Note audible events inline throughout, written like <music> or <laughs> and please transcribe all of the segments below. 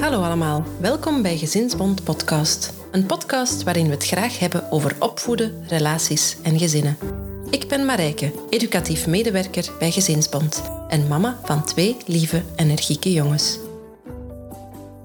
Hallo allemaal, welkom bij Gezinsbond Podcast. Een podcast waarin we het graag hebben over opvoeden, relaties en gezinnen. Ik ben Marijke, educatief medewerker bij Gezinsbond en mama van twee lieve, energieke jongens.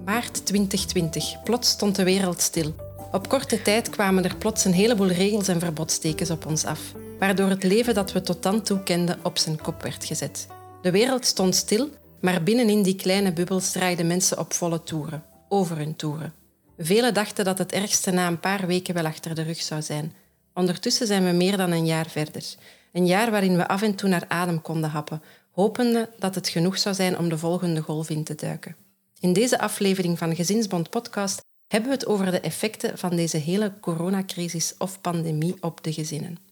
Maart 2020. Plots stond de wereld stil. Op korte tijd kwamen er plots een heleboel regels en verbodstekens op ons af, waardoor het leven dat we tot dan toe kenden op zijn kop werd gezet. De wereld stond stil, maar binnenin die kleine bubbels draaiden mensen op volle toeren, over hun toeren. Velen dachten dat het ergste na een paar weken wel achter de rug zou zijn. Ondertussen zijn we meer dan een jaar verder. Een jaar waarin we af en toe naar adem konden happen, hopende dat het genoeg zou zijn om de volgende golf in te duiken. In deze aflevering van Gezinsbond Podcast hebben we het over de effecten van deze hele coronacrisis of pandemie op de gezinnen.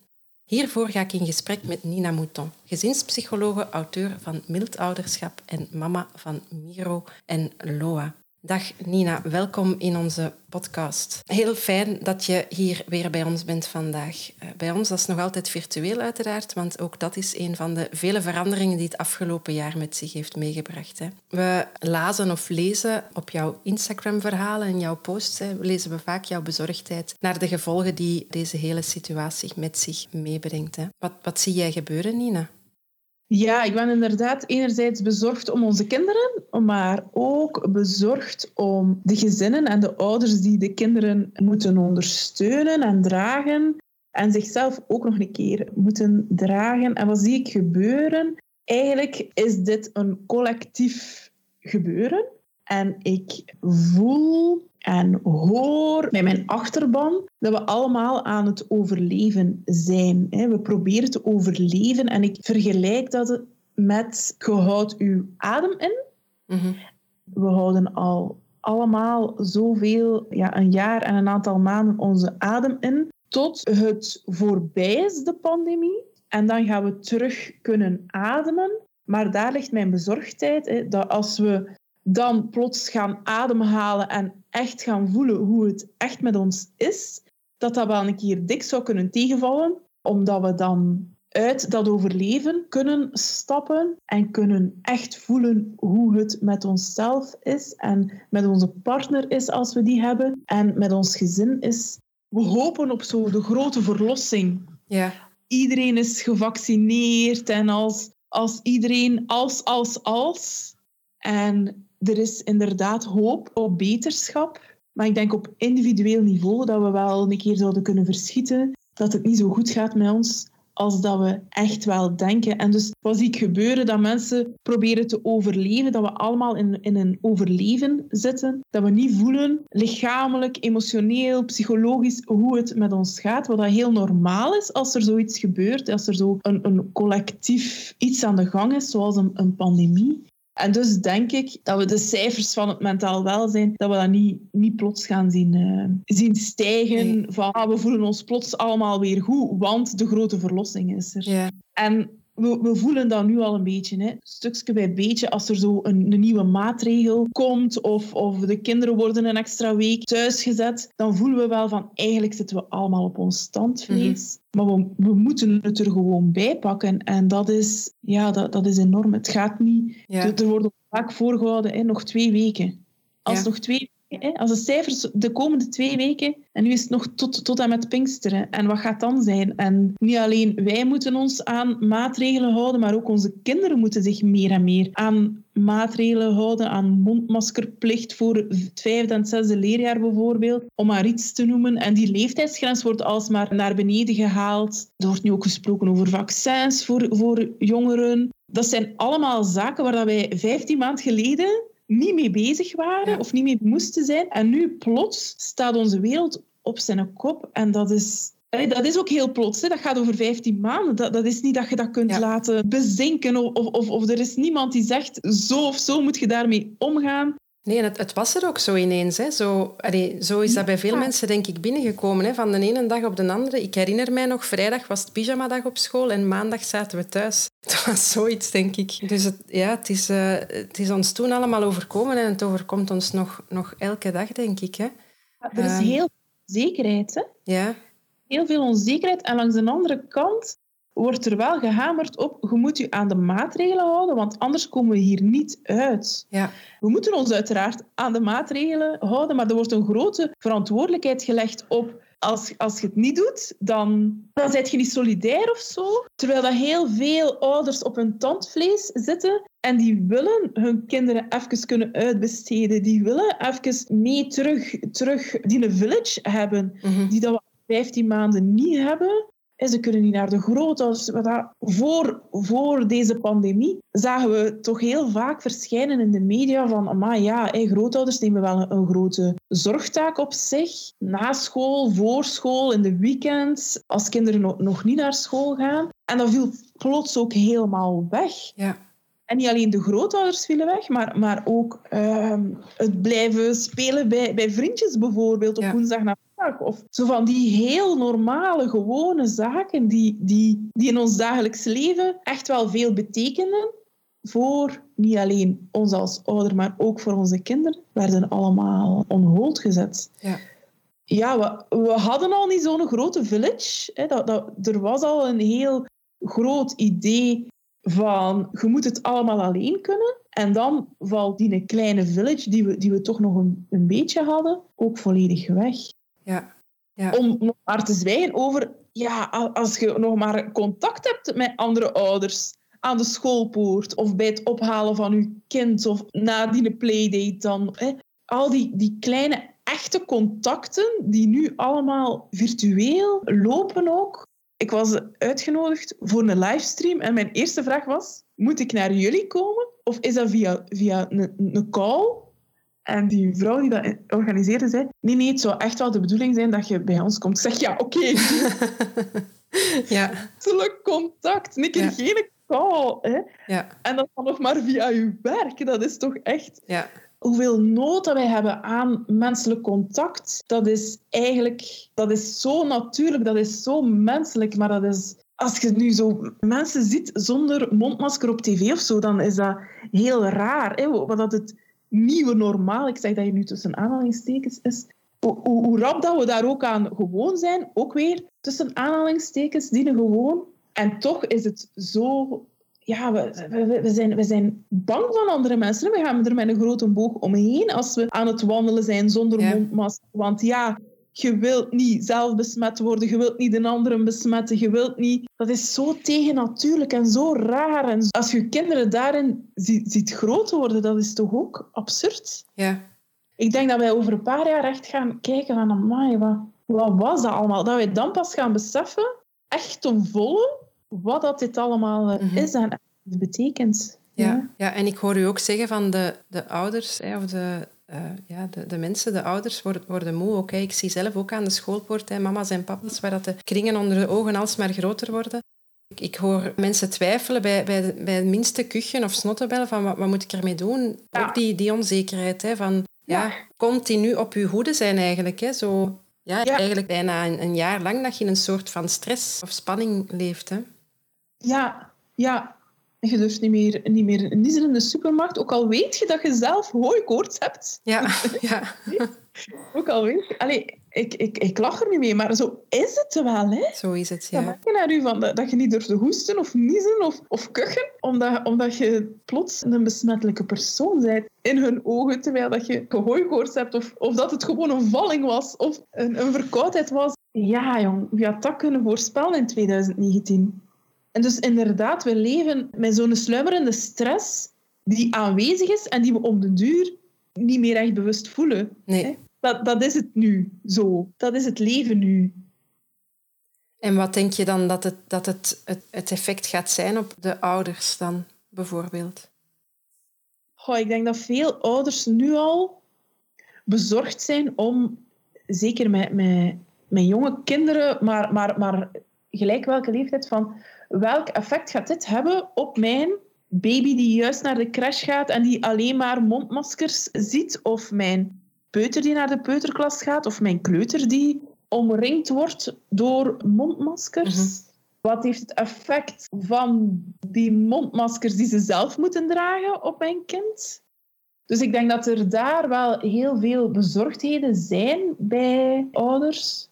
Hiervoor ga ik in gesprek met Nina Mouton, gezinspsychologe, auteur van Mild Ouderschap en mama van Miro en Loa. Dag Nina, welkom in onze podcast. Heel fijn dat je hier weer bij ons bent vandaag. Eh, bij ons, dat is nog altijd virtueel uiteraard, want ook dat is een van de vele veranderingen die het afgelopen jaar met zich heeft meegebracht. We lazen of lezen op jouw Instagram-verhalen en jouw posts, lezen we vaak jouw bezorgdheid naar de gevolgen die deze hele situatie met zich meebrengt. Wat, wat zie jij gebeuren, Nina? Ja, ik ben inderdaad enerzijds bezorgd om onze kinderen, maar ook bezorgd om de gezinnen en de ouders die de kinderen moeten ondersteunen en dragen en zichzelf ook nog een keer moeten dragen. En wat zie ik gebeuren? Eigenlijk is dit een collectief gebeuren. En ik voel en hoor bij mijn achterban dat we allemaal aan het overleven zijn. We proberen te overleven en ik vergelijk dat met je houdt uw adem in. Mhm. We houden al allemaal zoveel, ja, een jaar en een aantal maanden onze adem in, tot het voorbij is, de pandemie. En dan gaan we terug kunnen ademen. Maar daar ligt mijn bezorgdheid, dat als we dan plots gaan ademhalen en echt gaan voelen hoe het echt met ons is, dat dat wel een keer dik zou kunnen tegenvallen, omdat we dan uit dat overleven kunnen stappen en kunnen echt voelen hoe het met onszelf is en met onze partner is als we die hebben en met ons gezin is. We hopen op zo de grote verlossing. Ja. Iedereen is gevaccineerd en als, als iedereen als, als, als. En er is inderdaad hoop op beterschap. Maar ik denk op individueel niveau dat we wel een keer zouden kunnen verschieten. Dat het niet zo goed gaat met ons als dat we echt wel denken. En dus wat zie ik gebeuren? Dat mensen proberen te overleven, dat we allemaal in, in een overleven zitten. Dat we niet voelen, lichamelijk, emotioneel, psychologisch, hoe het met ons gaat. Wat dat heel normaal is als er zoiets gebeurt, als er zo een, een collectief iets aan de gang is, zoals een, een pandemie. En dus denk ik dat we de cijfers van het mentaal welzijn, dat we dat niet, niet plots gaan zien, uh, zien stijgen. Van ah, we voelen ons plots allemaal weer goed, want de grote verlossing is er. Ja. En we, we, voelen dat nu al een beetje. Hè. Stukje bij beetje, als er zo een, een, nieuwe maatregel komt of, of de kinderen worden een extra week thuisgezet, dan voelen we wel van eigenlijk zitten we allemaal op ons standvlees. Mhm. Maar we, we, moeten het er gewoon bij pakken. En dat is, ja, dat, dat is enorm. Het gaat niet... Er wordt vaak voorgehouden, hè, nog twee weken. Als nog twee als de cijfers de komende twee weken, en nu is het nog tot, tot en met Pinksteren, en wat gaat dan zijn? En niet alleen wij moeten ons aan maatregelen houden, maar ook onze kinderen moeten zich meer en meer aan maatregelen houden, aan mondmaskerplicht voor het vijfde en zesde leerjaar bijvoorbeeld, om maar iets te noemen. En die leeftijdsgrens wordt alsmaar naar beneden gehaald. Er wordt nu ook gesproken over vaccins voor, voor jongeren. Dat zijn allemaal zaken waar wij 15 maanden geleden niet mee bezig waren of niet mee moesten zijn. En nu plots staat onze wereld op zijn kop. En dat is, dat is ook heel plots. Hè. Dat gaat over 15 maanden. Dat, dat is niet dat je dat kunt laten bezinken. Of, of, of er is niemand die zegt, zo of zo moet je daarmee omgaan. Nee, het, het, was er ook zo ineens. Hè. Zo, zo is dat bij veel mensen denk ik binnengekomen. Hè. Van de ene dag op de andere. Ik herinner mij nog, vrijdag was het pyjamadag op school en maandag zaten we thuis. <laughs> Het was zoiets, denk ik. Dus het, ja, het, is, uh, het is ons toen allemaal overkomen en het overkomt ons nog, nog elke dag, denk ik. Hè. er is ehm, heel veel onzekerheid. Hè? Ja. Heel veel onzekerheid. En langs de andere kant wordt er wel gehamerd op, je moet je aan de maatregelen houden, want anders komen we hier niet uit. Ja. We moeten ons uiteraard aan de maatregelen houden, maar er wordt een grote verantwoordelijkheid gelegd op als, als je het niet doet, dan, dan ben je niet solidair of zo. Terwijl dat heel veel ouders op hun tandvlees zitten en die willen hun kinderen even kunnen uitbesteden. Die willen even mee terug, terug die een village hebben, Mhm. die dat we 15 maanden niet hebben. Ze kunnen niet naar de grootouders. Voor, voor deze pandemie zagen we toch heel vaak verschijnen in de media van maar ja, grootouders nemen wel een, een grote zorgtaak op zich. Na school, voor school, in de weekends, als kinderen nog, nog niet naar school gaan. En dat viel plots ook helemaal weg. Ja. En niet alleen de grootouders vielen weg, maar, maar ook ehm, het blijven spelen bij, bij vriendjes bijvoorbeeld op Ja. woensdag na Of zo van die heel normale, gewone zaken die, die, die in ons dagelijks leven echt wel veel betekenen voor niet alleen ons als ouder, maar ook voor onze kinderen, werden allemaal on gezet. Ja. Ja, we, we hadden al niet zo'n grote village. Hè. Dat, dat, er was al een heel groot idee van je moet het allemaal alleen kunnen. En dan valt die een kleine village, die we, die we toch nog een, een beetje hadden, ook volledig weg. Ja. Ja. Om nog maar te zwijgen over, ja, als je nog maar contact hebt met andere ouders aan de schoolpoort of bij het ophalen van je kind of na die playdate dan. Hè, al die, die kleine echte contacten die nu allemaal virtueel lopen ook. Ik was uitgenodigd voor een livestream en mijn eerste vraag was, moet ik naar jullie komen? Of is dat via, via een, een call? En die vrouw die dat organiseerde zei, nee, nee, het zou echt wel de bedoeling zijn dat je bij ons komt. Ik zeg, ja, oké, <laughs> ja. menselijk contact, een keer Ja. geen call. Hè? Ja. En dat dan nog maar via je werk. Dat is toch echt... Ja. Hoeveel nood dat wij hebben aan menselijk contact, dat is eigenlijk... Dat is zo natuurlijk, dat is zo menselijk, maar dat is... Als je nu zo mensen ziet zonder mondmasker op tv of zo, dan is dat heel raar. Hè? Wat het nieuwe normaal, ik zeg dat je nu tussen aanhalingstekens is, hoe, hoe rap dat we daar ook aan gewoon zijn, ook weer tussen aanhalingstekens, dienen gewoon. En toch is het zo... Ja, we, we, we, zijn, we zijn bang van andere mensen. We gaan er met een grote boog omheen als we aan het wandelen zijn zonder Ja. mondmasker. Want ja, je wilt niet zelf besmet worden, je wilt niet een anderen besmetten, je wilt niet... Dat is zo tegennatuurlijk en zo raar. En als je kinderen daarin ziet, ziet groot worden, dat is toch ook absurd? Ja. Ik denk dat wij over een paar jaar echt gaan kijken van, amai, wat, wat was dat allemaal? Dat wij dan pas gaan beseffen, echt ten volle, wat dat dit allemaal eh, Mhm. is en betekent. Ja, ja, en ik hoor u ook zeggen van de, de ouders, hè, of de, eh, ja, de, de mensen, de ouders worden, worden moe. Ook, hè. Ik zie zelf ook aan de schoolpoort, hè, mama's en papa's, waar dat de kringen onder de ogen alsmaar groter worden. Ik, ik hoor mensen twijfelen bij, bij, de- bij het minste kuchen of snottenbellen van wat, wat moet ik ermee doen? Ja. Ook die, die onzekerheid hè, van ja, Ja. continu op je hoede zijn eigenlijk. Hè, zo, ja, Ja. Eigenlijk bijna een, een jaar lang dat je in een soort van stress of spanning leeft. Hè. Ja, ja. Je durft niet meer, niet meer niezen in de supermarkt, ook al weet je dat je zelf hooikoorts hebt. Ja, <laughs> ja. Ook al weet je... Allee, ik, ik, ik lach er niet mee, maar zo is het wel, hè? zo is het. Ja. Merk je naar u van dat, dat je niet durft te hoesten of niezen of, of kuchen, omdat, omdat je plots een besmettelijke persoon bent in hun ogen, terwijl dat je gehooikoorts hebt of, of dat het gewoon een valling was of een, een verkoudheid was. Ja, jong, wie had dat kunnen voorspellen in 2019? En dus inderdaad, we leven met zo'n sluimerende stress die aanwezig is en die we op de duur niet meer echt bewust voelen. Nee. Dat, dat is het nu zo. Dat is het leven nu. En wat denk je dan dat het, dat het, het, het effect gaat zijn op de ouders dan, bijvoorbeeld? Goh, ik denk dat veel ouders nu al bezorgd zijn om, zeker met, met, met jonge kinderen, maar, maar, maar gelijk welke leeftijd, van welk effect gaat dit hebben op mijn baby die juist naar de crash gaat en die alleen maar mondmaskers ziet, of mijn peuter die naar de peuterklas gaat, of mijn kleuter die omringd wordt door mondmaskers. Mhm. Wat heeft het effect van die mondmaskers die ze zelf moeten dragen op mijn kind? Dus ik denk dat er daar wel heel veel bezorgdheden zijn bij ouders.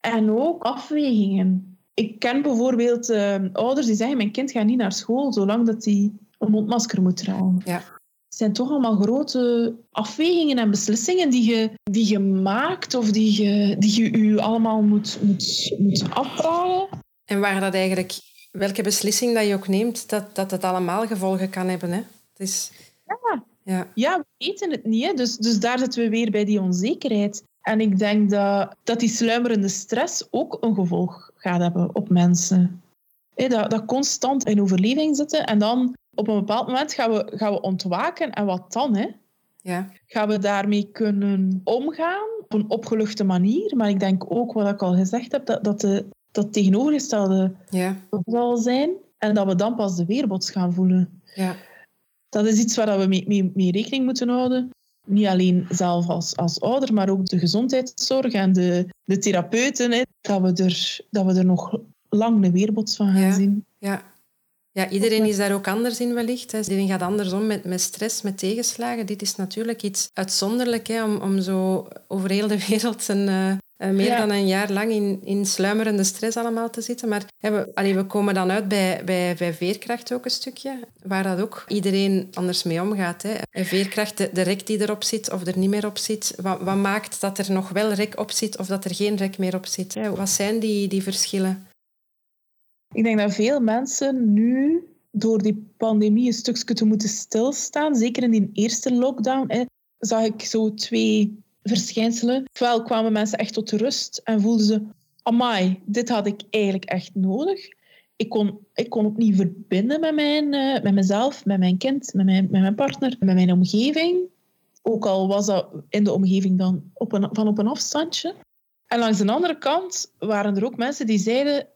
En ook afwegingen. Ik ken bijvoorbeeld uh, ouders die zeggen, mijn kind gaat niet naar school zolang dat hij een mondmasker moet dragen. Ja. Het zijn toch allemaal grote afwegingen en beslissingen die je, die je maakt of die je, die je u allemaal moet, moet, moet afvragen. En waar dat eigenlijk, welke beslissing dat je ook neemt, dat, dat het allemaal gevolgen kan hebben. Hè? Het is, ja. Ja. ja, we weten het niet. Hè? Dus, dus daar zitten we weer bij die onzekerheid. En ik denk dat, dat die sluimerende stress ook een gevolg gaat hebben op mensen. Dat, dat constant in overleving zitten en dan op een bepaald moment gaan we, gaan we ontwaken. En wat dan? Hè? Ja. Gaan we daarmee kunnen omgaan op een opgeluchte manier? Maar ik denk ook, wat ik al gezegd heb, dat, dat de, dat tegenovergestelde Ja. zal zijn. En dat we dan pas de weerbots gaan voelen. Ja. Dat is iets waar we mee, mee, mee rekening moeten houden. Niet alleen zelf als, als ouder, maar ook de gezondheidszorg en de, de therapeuten. Hè, dat, we er, dat we er nog lang een weerbots van gaan Ja. zien. Ja. Ja, iedereen is daar ook anders in wellicht. Hè. Iedereen gaat anders om met, met stress, met tegenslagen. Dit is natuurlijk iets uitzonderlijk hè, om, om zo over heel de <laughs> wereld een, eh, meer Ja. dan een jaar lang in, in sluimerende stress allemaal te zitten. Maar we, allee, we komen dan uit bij, bij, bij veerkracht ook een stukje, waar dat ook iedereen anders mee omgaat. Hè. En veerkracht, de, de rek die erop zit of er niet meer op zit, wat, wat maakt dat er nog wel rek op zit of dat er geen rek meer op zit? Hè? Wat zijn die, die verschillen? Ik denk dat veel mensen nu door die pandemie een stukje te moeten stilstaan, zeker in die eerste lockdown, hè, zag ik zo twee verschijnselen. Ofwel kwamen mensen echt tot rust en voelden ze, amai, dit had ik eigenlijk echt nodig. Ik kon, ik kon opnieuw verbinden met, mijn, eh, met mezelf, met mijn kind, met mijn, met mijn partner, met mijn omgeving. Ook al was dat in de omgeving dan op een, van op een afstandje. En langs de andere kant waren er ook mensen die zeiden,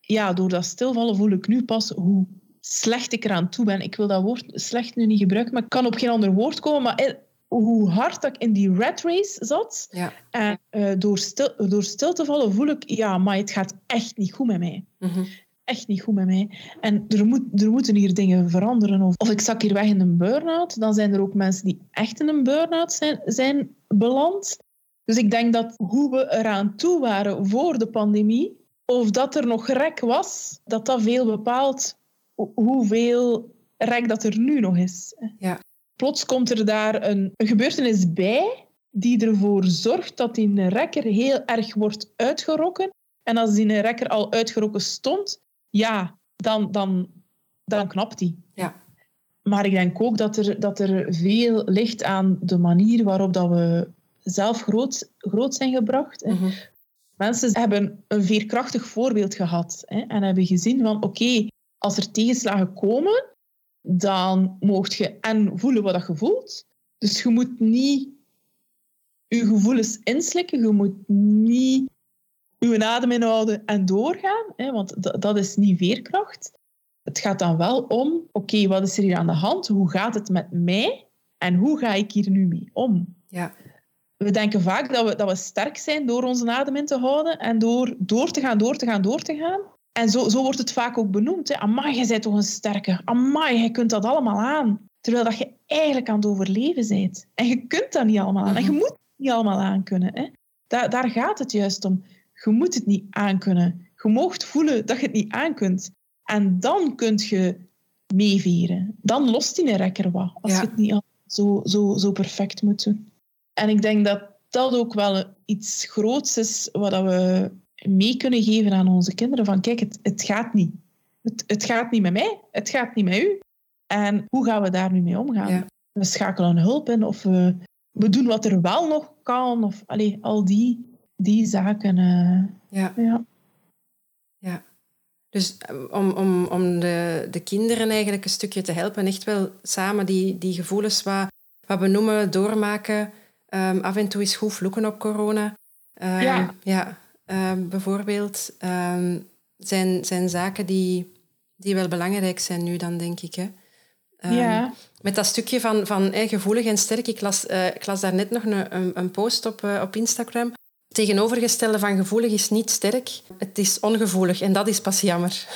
ja, door dat stilvallen voel ik nu pas hoe slecht ik eraan toe ben. Ik wil dat woord slecht nu niet gebruiken, maar ik kan op geen ander woord komen. Maar hoe hard dat ik in die rat race zat, Ja. en eh, door, stil, door stil te vallen voel ik, ja, maar het gaat echt niet goed met mij. Mhm. Echt niet goed met mij. En er, moet, er moeten hier dingen veranderen. Of, of ik zak hier weg in een burn-out. Dan zijn er ook mensen die echt in een burn-out zijn, zijn beland. Dus ik denk dat hoe we eraan toe waren voor de pandemie, of dat er nog rek was, dat dat veel bepaalt ho- hoeveel rek dat er nu nog is. Ja. Plots komt er daar een, een gebeurtenis bij die ervoor zorgt dat die rekker heel erg wordt uitgerokken. En als die rekker al uitgerokken stond, ja, dan, dan, dan knapt die. Ja. Maar ik denk ook dat er, dat er veel ligt aan de manier waarop dat we zelf groot, groot zijn gebracht. Mhm. Mensen hebben een veerkrachtig voorbeeld gehad hè, en hebben gezien van oké, als er tegenslagen komen, dan moogt je en voelen wat dat je voelt. Dus je moet niet je gevoelens inslikken, je moet niet je adem inhouden en doorgaan, hè, want dat, dat is niet veerkracht. Het gaat dan wel om, oké, wat is er hier aan de hand? Hoe gaat het met mij? En hoe ga ik hier nu mee om? Ja. We denken vaak dat we, dat we sterk zijn door onze adem in te houden en door door te gaan, door te gaan, door te gaan. En zo, zo wordt het vaak ook benoemd. Hè. Amai, jij bent toch een sterke. Amai, jij kunt dat allemaal aan. Terwijl dat je eigenlijk aan het overleven bent. En je kunt dat niet allemaal aan. En je moet het niet allemaal aankunnen. Hè. Daar, daar gaat het juist om. Je moet het niet aankunnen. Je moogt voelen dat je het niet aankunt. En dan kun je meevieren. Dan lost die een rekker wat. Als Ja. je het niet zo, zo, zo perfect moet doen. En ik denk dat dat ook wel iets groots is wat we mee kunnen geven aan onze kinderen. Van kijk, het, het gaat niet. Het, het gaat niet met mij, het gaat niet met u. En hoe gaan we daar nu mee omgaan? Ja. We schakelen hulp in of we, we doen wat er wel nog kan. Of allee, al die, die zaken. eh, Ja. ja. Ja. Dus eh, om, om, om de, de kinderen eigenlijk een stukje te helpen, echt wel samen die, die gevoelens wat, wat benoemen, doormaken. Ehm, af en toe is goed vloeken op corona. Ehm, Ja. ja ehm, bijvoorbeeld ehm, zijn, zijn zaken die, die wel belangrijk zijn nu dan, denk ik. Hè. Ehm, ja. Met dat stukje van, van eh, gevoelig en sterk. Ik las, eh, ik las daar net nog een, een, een post op, eh, op Instagram. Tegenovergestelde van gevoelig is niet sterk. Het is ongevoelig en dat is pas jammer.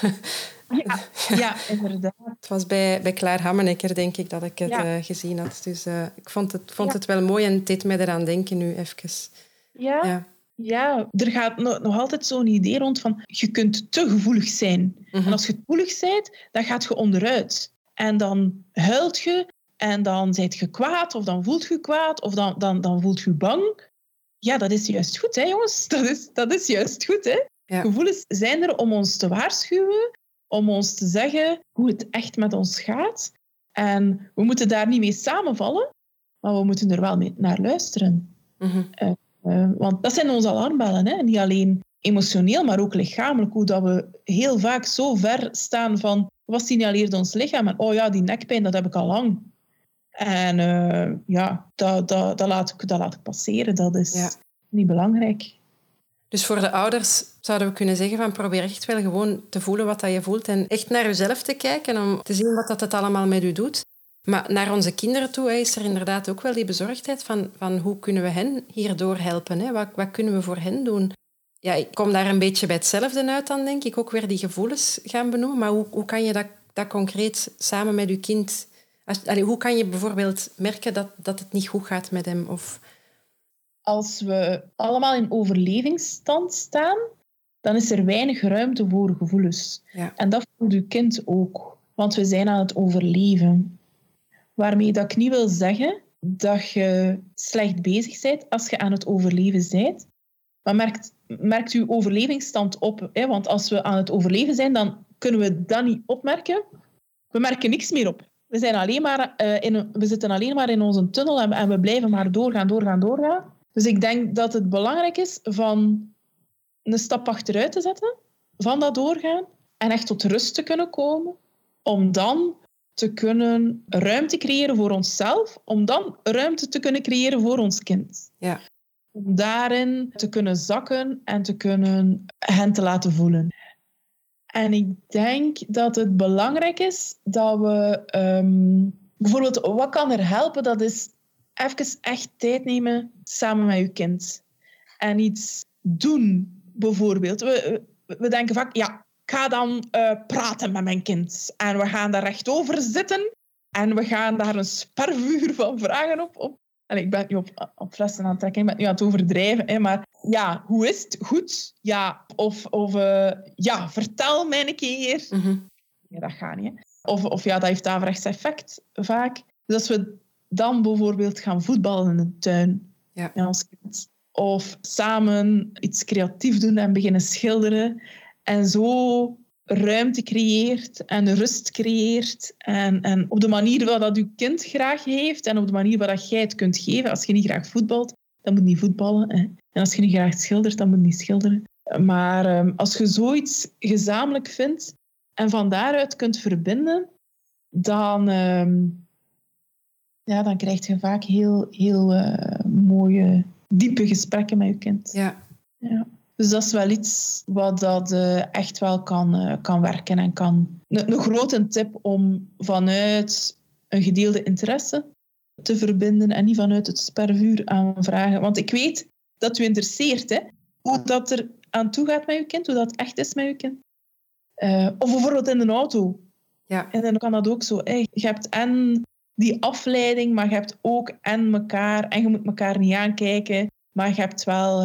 Ja, <laughs> ja, inderdaad. het was bij, bij Klaar Hammenecker, denk ik, dat ik het Ja. eh, gezien had. Dus ik vond, het, vond Ja. het wel mooi en het deed mij eraan denken nu even. Ja, ja. Er gaat nog, nog altijd zo'n idee rond van je kunt te gevoelig zijn. Mhm. En als je gevoelig bent, dan gaat je onderuit. En dan huilt je en dan zijt je kwaad of dan voelt je kwaad of dan, dan, dan voelt je bang. Ja, dat is juist goed, hè, jongens. <laughs> Dat is, dat is juist goed, hè. Ja. Gevoelens zijn er om ons te waarschuwen, om ons te zeggen hoe het echt met ons gaat. En we moeten daar niet mee samenvallen, maar we moeten er wel mee naar luisteren. Mhm. Eh, want dat zijn onze alarmbellen. Hè? Niet alleen emotioneel, maar ook lichamelijk. Hoe dat we heel vaak zo ver staan van wat signaleert ons lichaam? En oh ja, die nekpijn, dat heb ik al lang. En eh, ja, dat, dat, dat, laat ik, dat laat ik passeren. Dat is Ja. niet belangrijk. Dus voor de ouders zouden we kunnen zeggen van probeer echt wel gewoon te voelen wat dat je voelt en echt naar jezelf te kijken om te zien wat dat het allemaal met u doet. Maar naar onze kinderen toe is er inderdaad ook wel die bezorgdheid van, van hoe kunnen we hen hierdoor helpen? Hè? Wat, wat kunnen we voor hen doen? Ja, ik kom daar een beetje bij hetzelfde uit dan, denk ik. Ook weer die gevoelens gaan benoemen. Maar hoe, hoe kan je dat, dat concreet samen met je kind... Als, allee, hoe kan je bijvoorbeeld merken dat, dat het niet goed gaat met hem? Of, Als we allemaal in overlevingsstand staan, dan is er weinig ruimte voor gevoelens. ja. En dat voelt uw kind ook, want we zijn aan het overleven. Waarmee dat ik niet wil zeggen dat je slecht bezig bent als je aan het overleven bent. Maar merkt, merkt uw overlevingsstand op. Hè? Want als we aan het overleven zijn, dan kunnen we dat niet opmerken. We merken niks meer op. We, zijn alleen maar, eh, in, we zitten alleen maar in onze tunnel en, en we blijven maar doorgaan, doorgaan, doorgaan. Dus ik denk dat het belangrijk is van een stap achteruit te zetten, van dat doorgaan, en echt tot rust te kunnen komen, om dan te kunnen ruimte creëren voor onszelf, om dan ruimte te kunnen creëren voor ons kind. Ja. Om daarin te kunnen zakken en te kunnen hen te laten voelen. En ik denk dat het belangrijk is dat we ehm, bijvoorbeeld, wat kan er helpen? Dat is even echt tijd nemen samen met je kind. En iets doen, bijvoorbeeld. We, we denken vaak, ja, ga dan eh, praten met mijn kind. En we gaan daar rechtover zitten. En we gaan daar een spervuur van vragen op. op. En ik ben nu op, op flessen aan het trekken, ik ben nu aan het overdrijven. Hè, maar ja, hoe is het? Goed? Ja. Of, of eh, ja, vertel mij een keer. Mhm. Ja, dat gaat niet. Hè. Of, of ja, dat heeft averechts effect vaak. Dus als we dan bijvoorbeeld gaan voetballen in de tuin Ja. met ons kind. Of samen iets creatief doen en beginnen schilderen. En zo ruimte creëert en rust creëert. En, en op de manier waar dat je kind graag heeft en op de manier waar dat jij het kunt geven. Als je niet graag voetbalt, dan moet je niet voetballen. Hè. En als je niet graag schildert, dan moet je niet schilderen. Maar ehm, als je zoiets gezamenlijk vindt en van daaruit kunt verbinden, dan, ehm, ja, dan krijg je vaak heel, heel eh, mooie, diepe gesprekken met je kind. ja. Ja. Dus dat is wel iets wat dat eh, echt wel kan, eh, kan werken en kan. Een, een grote tip om vanuit een gedeelde interesse te verbinden en niet vanuit het spervuur aanvragen. Want ik weet dat u interesseert, hè, hoe dat er aan toe gaat met uw kind, hoe dat echt is met uw kind. Eh, of bijvoorbeeld in een auto. Ja. En dan kan dat ook zo. hè. Je hebt en die afleiding, maar je hebt ook en elkaar. En je moet elkaar niet aankijken, maar je hebt wel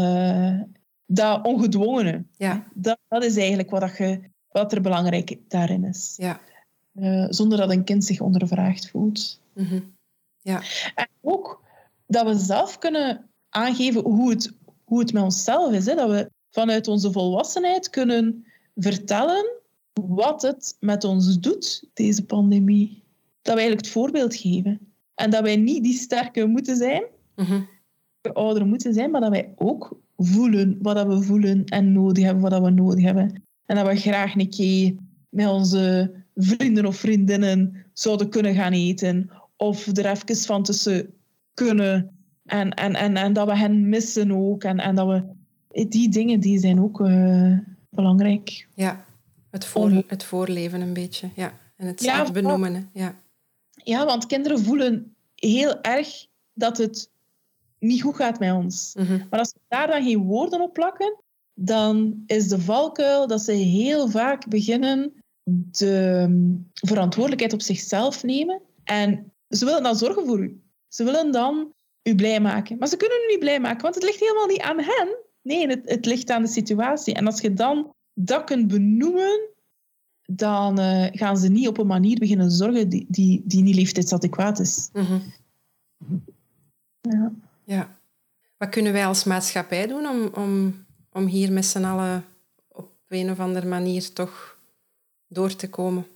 dat ongedwongene. Ja. Dat, dat is eigenlijk wat, dat je, wat er belangrijk daarin is. Ja. Eh, zonder dat een kind zich ondervraagd voelt. Mhm. En ook dat we zelf kunnen aangeven hoe het, hoe het met onszelf is. Hè? Dat we vanuit onze volwassenheid kunnen vertellen wat het met ons doet, deze pandemie. Dat we eigenlijk het voorbeeld geven. En dat wij niet die sterke moeten zijn, Mhm. de ouder moeten zijn, maar dat wij ook voelen wat dat we voelen en nodig hebben wat dat we nodig hebben. En dat we graag een keer met onze vrienden of vriendinnen zouden kunnen gaan eten. Of er even van tussen kunnen. En, en, en, en dat we hen missen ook. En, en dat we... Die dingen die zijn ook eh, belangrijk. Ja. Het, voor, het voorleven een beetje. Ja. En het Ja, benoemen. Ja. Ja, want kinderen voelen heel erg dat het niet goed gaat met ons. Mhm. Maar als we daar dan geen woorden op plakken, dan is de valkuil dat ze heel vaak beginnen de um, verantwoordelijkheid op zichzelf nemen. En ze willen dan zorgen voor u. Ze willen dan u blij maken. Maar ze kunnen u niet blij maken, want het ligt helemaal niet aan hen. Nee, het, het ligt aan de situatie. En als je dan dat kunt benoemen, dan uh, gaan ze niet op een manier beginnen zorgen die, die, die niet leeftijdsadequaat is. Mhm. Ja. Ja. Wat kunnen wij als maatschappij doen om, om, om hier met z'n allen op een of andere manier toch door te komen?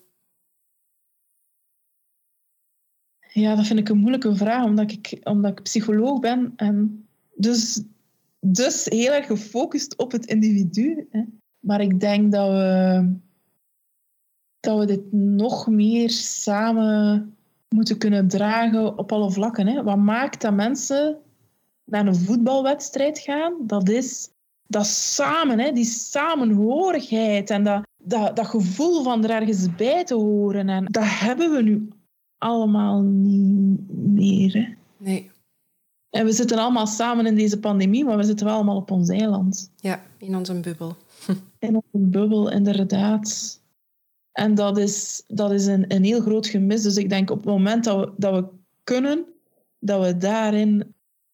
Ja, dat vind ik een moeilijke vraag, omdat ik, omdat ik psycholoog ben. En dus, dus heel erg gefocust op het individu. Hè. Maar ik denk dat we, dat we dit nog meer samen moeten kunnen dragen op alle vlakken. Hè. Wat maakt dat mensen naar een voetbalwedstrijd gaan? Dat is dat samen, hè, die samenhorigheid en dat, dat, dat gevoel van er ergens bij te horen. En dat hebben we nu allemaal niet meer. Hè. Nee. En we zitten allemaal samen in deze pandemie, maar we zitten wel allemaal op ons eiland. Ja, in onze bubbel. <laughs> In onze bubbel, inderdaad. En dat is, dat is een, een heel groot gemis. Dus ik denk op het moment dat we, dat we kunnen, dat we daarin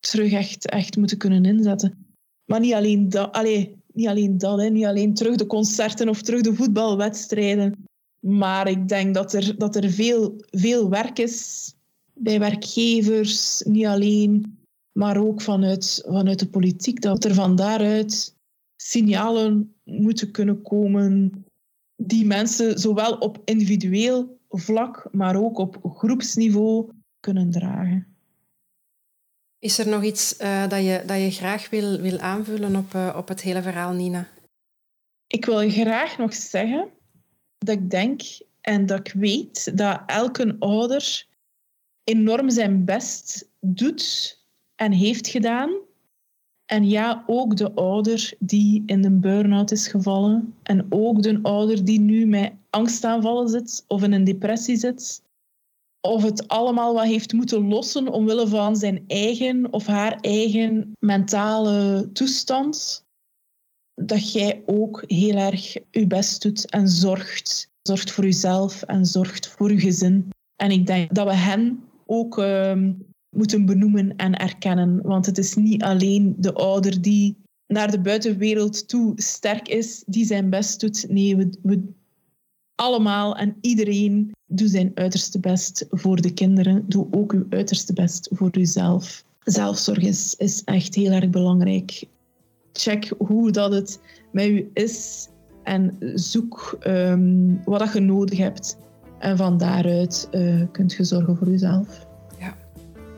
terug echt, echt moeten kunnen inzetten. Maar niet alleen dat, niet alleen dat hè. niet alleen terug de concerten of terug de voetbalwedstrijden. Maar ik denk dat er, dat er veel, veel werk is bij werkgevers, niet alleen, maar ook vanuit, vanuit de politiek. Dat er van daaruit signalen moeten kunnen komen die mensen zowel op individueel vlak, maar ook op groepsniveau kunnen dragen. Is er nog iets uh, dat, je, dat je graag wil, wil aanvullen op, uh, op het hele verhaal, Nina? Ik wil graag nog zeggen dat ik denk en dat ik weet dat elke ouder enorm zijn best doet en heeft gedaan. En ja, ook de ouder die in een burn-out is gevallen. En ook de ouder die nu met angstaanvallen zit of in een depressie zit. Of het allemaal wat heeft moeten lossen omwille van zijn eigen of haar eigen mentale toestand. Dat jij ook heel erg je best doet en zorgt. Zorgt voor jezelf en zorgt voor je gezin. En ik denk dat we hen ook uh, moeten benoemen en erkennen. Want het is niet alleen de ouder die naar de buitenwereld toe sterk is, die zijn best doet. Nee, we, we allemaal en iedereen doet zijn uiterste best voor de kinderen. Doe ook uw uiterste best voor uzelf. Zelfzorg is, echt heel erg belangrijk. Check hoe dat het met u is en zoek um, wat dat je nodig hebt. En van daaruit uh, kunt je zorgen voor jezelf. Ja,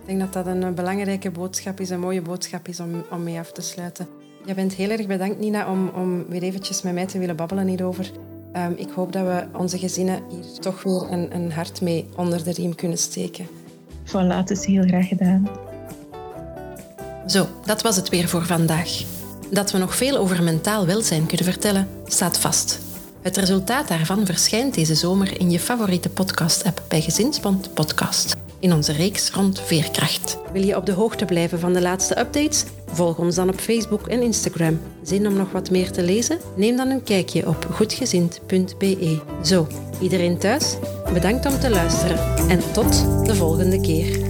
ik denk dat dat een belangrijke boodschap is, een mooie boodschap is om, om mee af te sluiten. Je bent heel erg bedankt, Nina, om, om weer eventjes met mij te willen babbelen hierover. Um, ik hoop dat we onze gezinnen hier toch weer een, een hart mee onder de riem kunnen steken. Voilà, het is heel graag gedaan. Zo, dat was het weer voor vandaag. Dat we nog veel over mentaal welzijn kunnen vertellen, staat vast. Het resultaat daarvan verschijnt deze zomer in je favoriete podcast-app bij Gezinsbond Podcast. In onze reeks rond veerkracht. Wil je op de hoogte blijven van de laatste updates? Volg ons dan op Facebook en Instagram. Zin om nog wat meer te lezen? Neem dan een kijkje op goedgezind.be. Zo, iedereen thuis? Bedankt om te luisteren en tot de volgende keer.